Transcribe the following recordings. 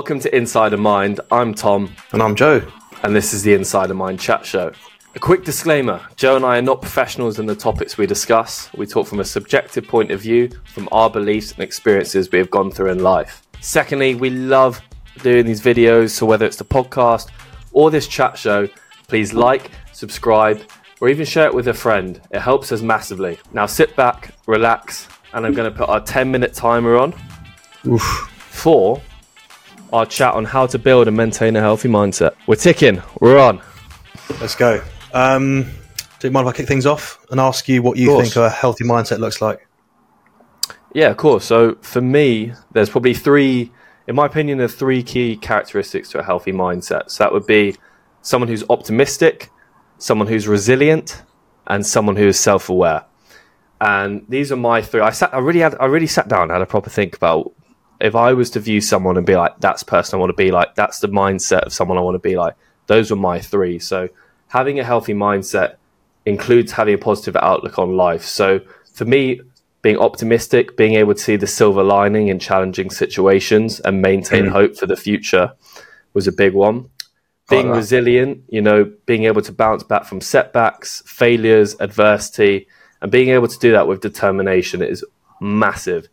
Welcome to Inside A Mind. I'm Tom, And I'm Joe. and this is the Inside A Mind chat show. A quick disclaimer Joe and I are not professionals in the topics we discuss. We talk from a subjective point of view, from our beliefs and experiences we have gone through in life. Secondly, we love doing these videos, so whether it's the podcast or this chat show, please like, subscribe, or even share it with a friend. It helps us massively. Now sit back, relax, and I'm going to put our 10 minute timer on Oof. for our chat on how to build and maintain a healthy mindset. We're ticking, we're on. Let's go. Um, do you mind if I kick things off and ask you what you think a healthy mindset looks like? Yeah, of course. So for me, there's probably three, in my opinion, there are three key characteristics to a healthy mindset. So that would be someone who's optimistic, someone who's resilient, and someone who is self-aware. And these are my three. I sat, I really had, I really sat down and had a proper think about if I was to view someone and be like, that's the person I want to be like, that's the mindset of someone I want to be like. Those were my three. So having a healthy mindset includes having a positive outlook on life. So for me, being optimistic, being able to see the silver lining in challenging situations and maintain mm. hope for the future was a big one. Being that. resilient, you know, being able to bounce back from setbacks, failures, adversity, and being able to do that with determination is massive.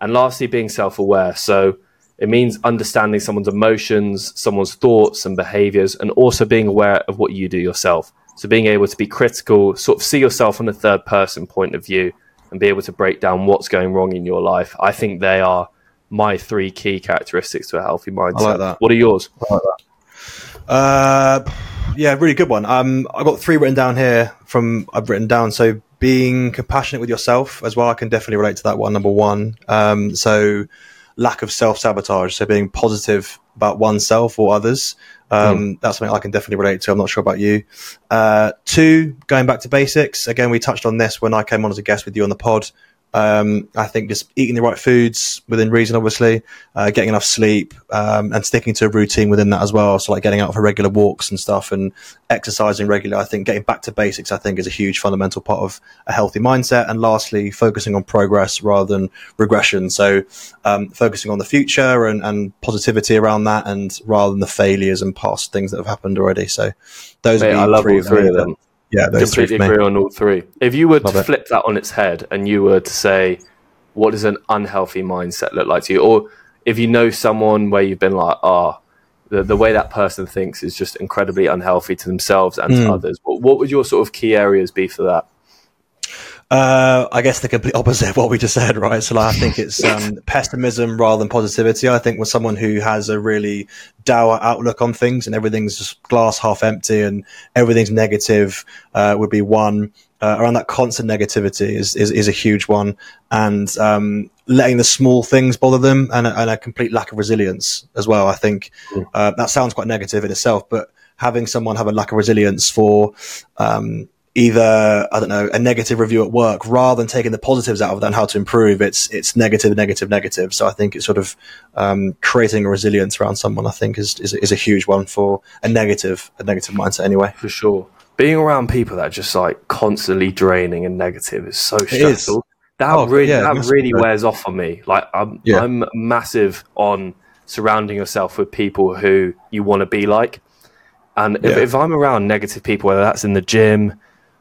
And lastly, being self aware. So it means understanding someone's emotions, someone's thoughts and behaviors, and also being aware of what you do yourself. So being able to be critical, sort of see yourself from a third person point of view and be able to break down what's going wrong in your life. I think they are my three key characteristics to a healthy mindset. like that. What are yours? Like Uh, yeah, really good one. Um, I've got three written down here from I've written down. So being compassionate with yourself as well. I can definitely relate to that one. Number one. Um, so lack of self sabotage. So being positive about oneself or others. Um, That's something I can definitely relate to. I'm not sure about you. Uh, two, going back to basics. Again, we touched on this when I came on as a guest with you on the pod. Um, I think just eating the right foods within reason, obviously, uh, getting enough sleep, um, and sticking to a routine within that as well. So like getting out for regular walks and stuff and exercising regularly. I think getting back to basics, I think is a huge fundamental part of a healthy mindset. And lastly, focusing on progress rather than regression. So, um, focusing on the future and, and positivity around that and rather than the failures and past things that have happened already. So those Mate, are I love all three of that- them. Yeah, completely for me. agree on all three. If you were Love to it. flip that on its head and you were to say, what does an unhealthy mindset look like to you? Or if you know someone where you've been like, ah, the, the way that person thinks is just incredibly unhealthy to themselves and Hmm. to others, what, what would your sort of key areas be for that? Uh, I guess the complete opposite of what we just said, right? So like, I think it's um, pessimism rather than positivity. I think with someone who has a really dour outlook on things and everything's just glass half empty and everything's negative uh, would be one. Uh, around that constant negativity is, is, is a huge one. And um, letting the small things bother them and a, and a complete lack of resilience as well. I think uh, that sounds quite negative in itself, but having someone have a lack of resilience for um, either I don't know a negative review at work rather than taking the positives out of that and how to improve. It's it's negative, negative, negative. So I think it's sort of um, creating a resilience around someone. I think is, is is a huge one for a negative a negative mindset anyway. For sure. Being around people that are just like constantly draining and negative is so is. stressful. That Oh, really yeah, that really wears off on me. Like I'm Yeah. I'm massive on surrounding yourself with people who you want to be like. And if, Yeah. if I'm around negative people, whether that's in the gym,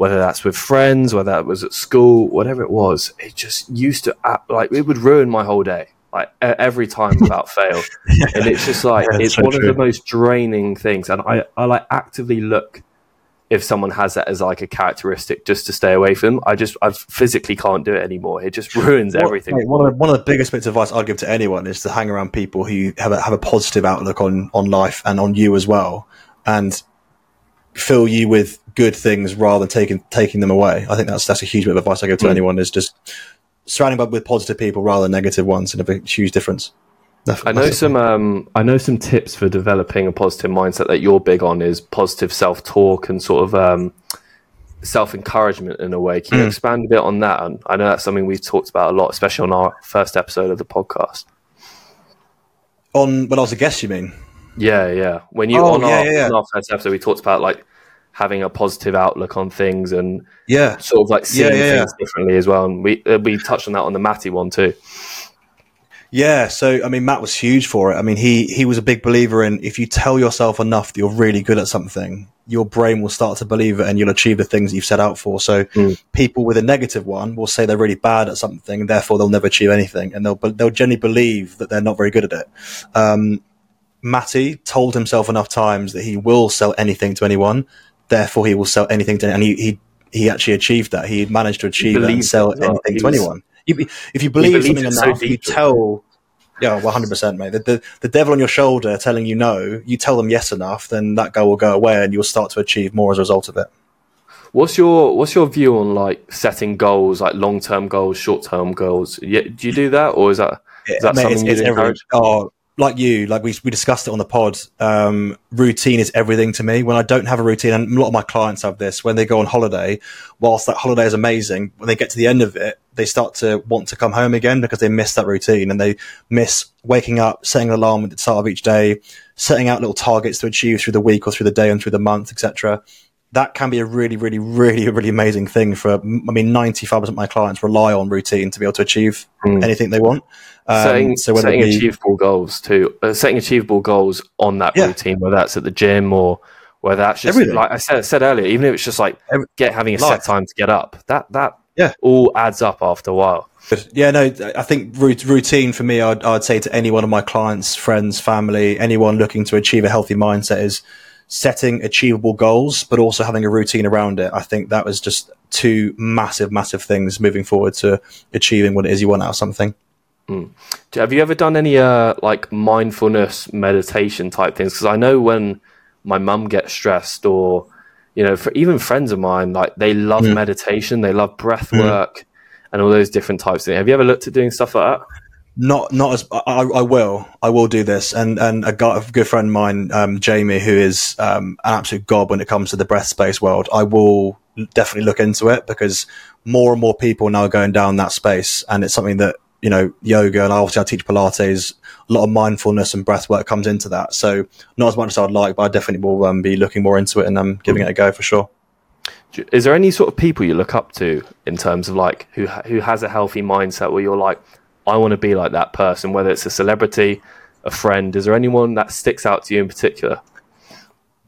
whether that's with friends, whether that was at school, whatever it was, it just used to act like it would ruin my whole day. Like every time without fail, and it's just like Yeah, it's so one of the most draining things. And I, I like actively look if someone has that as like a characteristic just to stay away from them. I just I physically can't do it anymore. It just ruins everything. Mate, one, of the, one of the biggest bits of advice I'd give to anyone is to hang around people who have a, have a positive outlook on, on life and on you as well, and fill you with good things rather than taking taking them away. I think that's that's a huge bit of advice I give to Mm. anyone is just surrounding with positive people rather than negative ones, and a big, huge difference. I know some um, I know some tips for developing a positive mindset that you're big on is positive self talk and sort of um, self encouragement in a way. Can you Mm. expand a bit on that? And I know that's something we've talked about a lot, especially on our first episode of the podcast. on when I was a guest. You mean? Yeah, yeah. When you Oh, on, yeah, our, yeah, on our first episode, we talked about like having a positive outlook on things and Yeah, sort of like seeing things differently as well. And we uh, we touched on that on the Matty one too. Yeah, so I mean, Matt was huge for it. I mean, he he was a big believer in if you tell yourself enough that you're really good at something, your brain will start to believe it, and you'll achieve the things you've set out for. So, Mm. people with a negative one will say they're really bad at something, and therefore they'll never achieve anything, and they'll they'll generally believe that they're not very good at it. Um, Matty told himself enough times that he will sell anything to anyone, therefore he will sell anything to, and he he, he actually achieved that. He managed to achieve that and sell it well. anything He to was- anyone. If, if you believe believed something it so enough, you tell. Yeah, one hundred percent, mate. The, the the devil on your shoulder telling you no, you tell them yes enough, then that goal will go away, and you'll start to achieve more as a result of it. What's your What's your view on like setting goals, like long term goals, short term goals? Yeah, do you do that, or is that is that Mate, something it's, it's you'd every- encourage? oh, like you, like we we discussed it on the pod. Um, routine is everything to me. When I don't have a routine, and a lot of my clients have this, when they go on holiday, whilst that holiday is amazing, when they get to the end of it, they start to want to come home again because they miss that routine and they miss waking up, setting an alarm at the start of each day, setting out little targets to achieve through the week or through the day and through the month, etc. That can be a really, really, really, really amazing thing for. I mean, ninety-five percent of my clients rely on routine to be able to achieve Mm. anything they want. Um, setting so setting be- achievable goals too, uh, setting achievable goals on that Yeah. routine, whether that's at the gym or whether that's just Everything. like I said, said earlier, even if it's just like Every- get having a Life. set time to get up, that that Yeah. all adds up after a while. Yeah, no, I think routine for me, I'd, I'd say to any one of my clients, friends, family, anyone looking to achieve a healthy mindset is setting achievable goals, but also having a routine around it. I think that was just two massive, massive things moving forward to achieving what it is you want out of something. Do- Have you ever done any uh, like mindfulness meditation type things? Because I know when my mum gets stressed, or you know, for even friends of mine, like they love Mm. meditation, they love breath Mm. work, and all those different types of things. Have you ever looked at doing stuff like that? Not, not as I, I will, I will do this. And and a, guy, a good friend of mine, um, Jamie, who is um, an absolute god when it comes to the breath space world, I will definitely look into it because more and more people now going down that space, and it's something that you know yoga and obviously I teach Pilates. A lot of mindfulness and breath work comes into that. So not as much as I'd like, but I definitely will um, be looking more into it and um, giving it a go for sure. Is there any sort of people you look up to in terms of like who who has a healthy mindset where you're like, I want to be like that person, whether it's a celebrity, a friend? Is there anyone that sticks out to you in particular?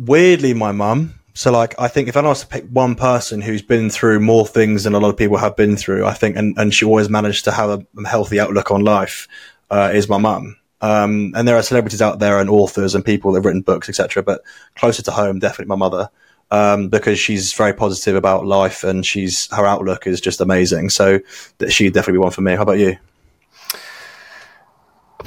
weirdly my mum so like i think if i was to pick one person who's been through more things than a lot of people have been through i think and, and she always managed to have a healthy outlook on life uh, is my mum um, and there are celebrities out there and authors and people that have written books etc but closer to home definitely my mother um, because she's very positive about life and she's her outlook is just amazing so that she'd definitely be one for me how about you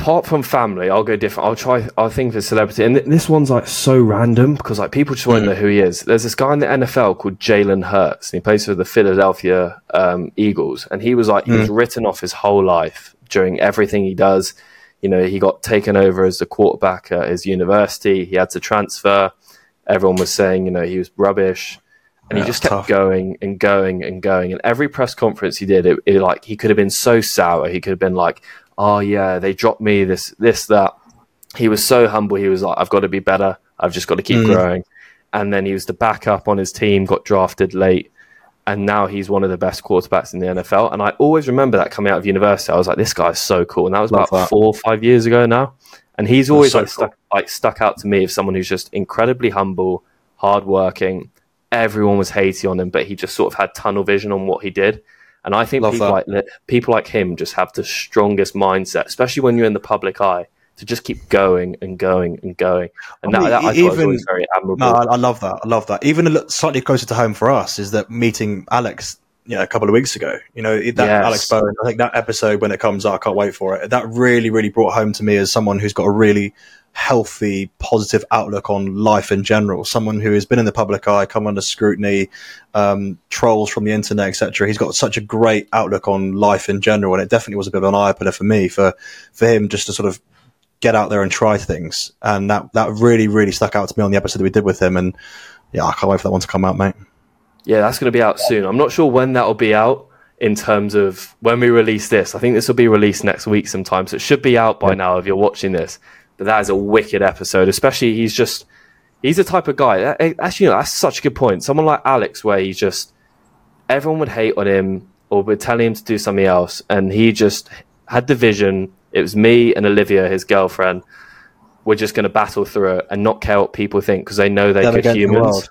apart from family, I'll go different. I'll try. I'll think of a celebrity, and th- this one's like so random because like people just won't know who he is. There's this guy in the NFL called Jalen Hurts, and he plays for the Philadelphia um, Eagles, and he was like he was written off his whole life during everything he does. You know, he got taken over as the quarterback at his university. He had to transfer. Everyone was saying, you know, he was rubbish. And Yeah, he just kept tough. going and going and going. And every press conference he did, it, it like he could have been so sour. He could have been like, "Oh yeah, they dropped me this, this, that." He was so humble. He was like, "I've got to be better. I've just got to keep Mm. growing." And then he was the backup on his team, got drafted late, and now he's one of the best quarterbacks in the NFL. And I always remember that coming out of university. I was like, "This guy's so cool." And that was Love about that. four or five years ago now. And he's always so like stuck, like stuck out to me as someone who's just incredibly humble, hardworking. Everyone was hating on him, but he just sort of had tunnel vision on what he did. And I think Love people that. like people like him just have the strongest mindset, especially when you're in the public eye, to just keep going and going and going. And I mean, that, that I e- thought was even- very admirable. No, I, I love that. I love that. Even a little, slightly closer to home for us is that meeting Alex, you know, a couple of weeks ago. You know, that Yes. Alex Bowen. I think that episode when it comes out, I can't wait for it. That really, really brought home to me as someone who's got a really healthy, positive outlook on life in general. Someone who has been in the public eye, come under scrutiny, um, trolls from the internet, etc. He's got such a great outlook on life in general, and it definitely was a bit of an eye opener for me for for him just to sort of get out there and try things. And that that really, really stuck out to me on the episode that we did with him. And yeah, I can't wait for that one to come out, mate. Yeah, that's going to be out soon. I'm not sure when that'll be out in terms of when we release this. I think this will be released next week sometime, so it should be out by now if you're watching this. But that is a wicked episode, especially he's just he's the type of guy. that- eh, Actually, you know, that's such a good point. Someone like Alex, where he just everyone would hate on him or would tell him to do something else, and he just had the vision, It was me and Olivia, his girlfriend. We're just going to battle through it and not care what people think because they know they're good humans.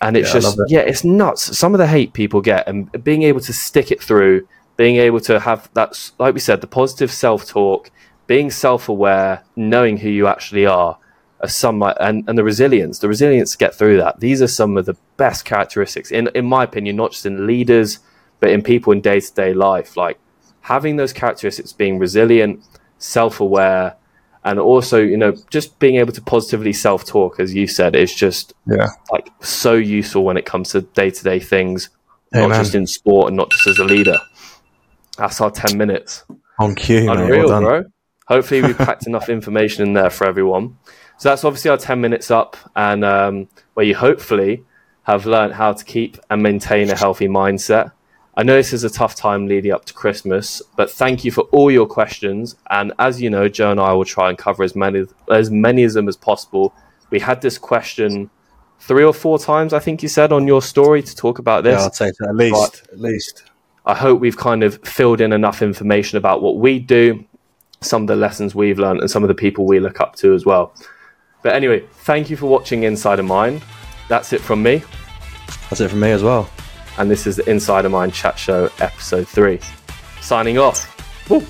And it's Yeah, just, it. yeah, it's nuts. Some of the hate people get and being able to stick it through, being able to have that, like we said, the positive self talk, being self aware, knowing who you actually are, are some and, and the resilience, the resilience to get through that. These are some of the best characteristics, in, in my opinion, not just in leaders, but in people in day to day life. Like having those characteristics, being resilient, self aware, and also, you know, just being able to positively self talk, as you said, is just Yeah. like so useful when it comes to day to day things, not just in sport and not just as a leader. That's our 10 minutes. On cue. Unreal, well bro. Hopefully, we packed enough information in there for everyone. So that's obviously our 10 minutes up, and um, where you hopefully have learned how to keep and maintain a healthy mindset. I know this is a tough time leading up to Christmas, but thank you for all your questions. And as you know, Joe and I will try and cover as many as many of them as possible. We had this question three or four times, I think you said, on your story to talk about this. Yeah, I'd say. At least, at least. I hope we've kind of filled in enough information about what we do, some of the lessons we've learned, and some of the people we look up to as well. But anyway, thank you for watching Inside A Mind. That's it from me, That's it from me as well. And this is the Inside A Mind Chat Show, episode three. Signing off. Woo.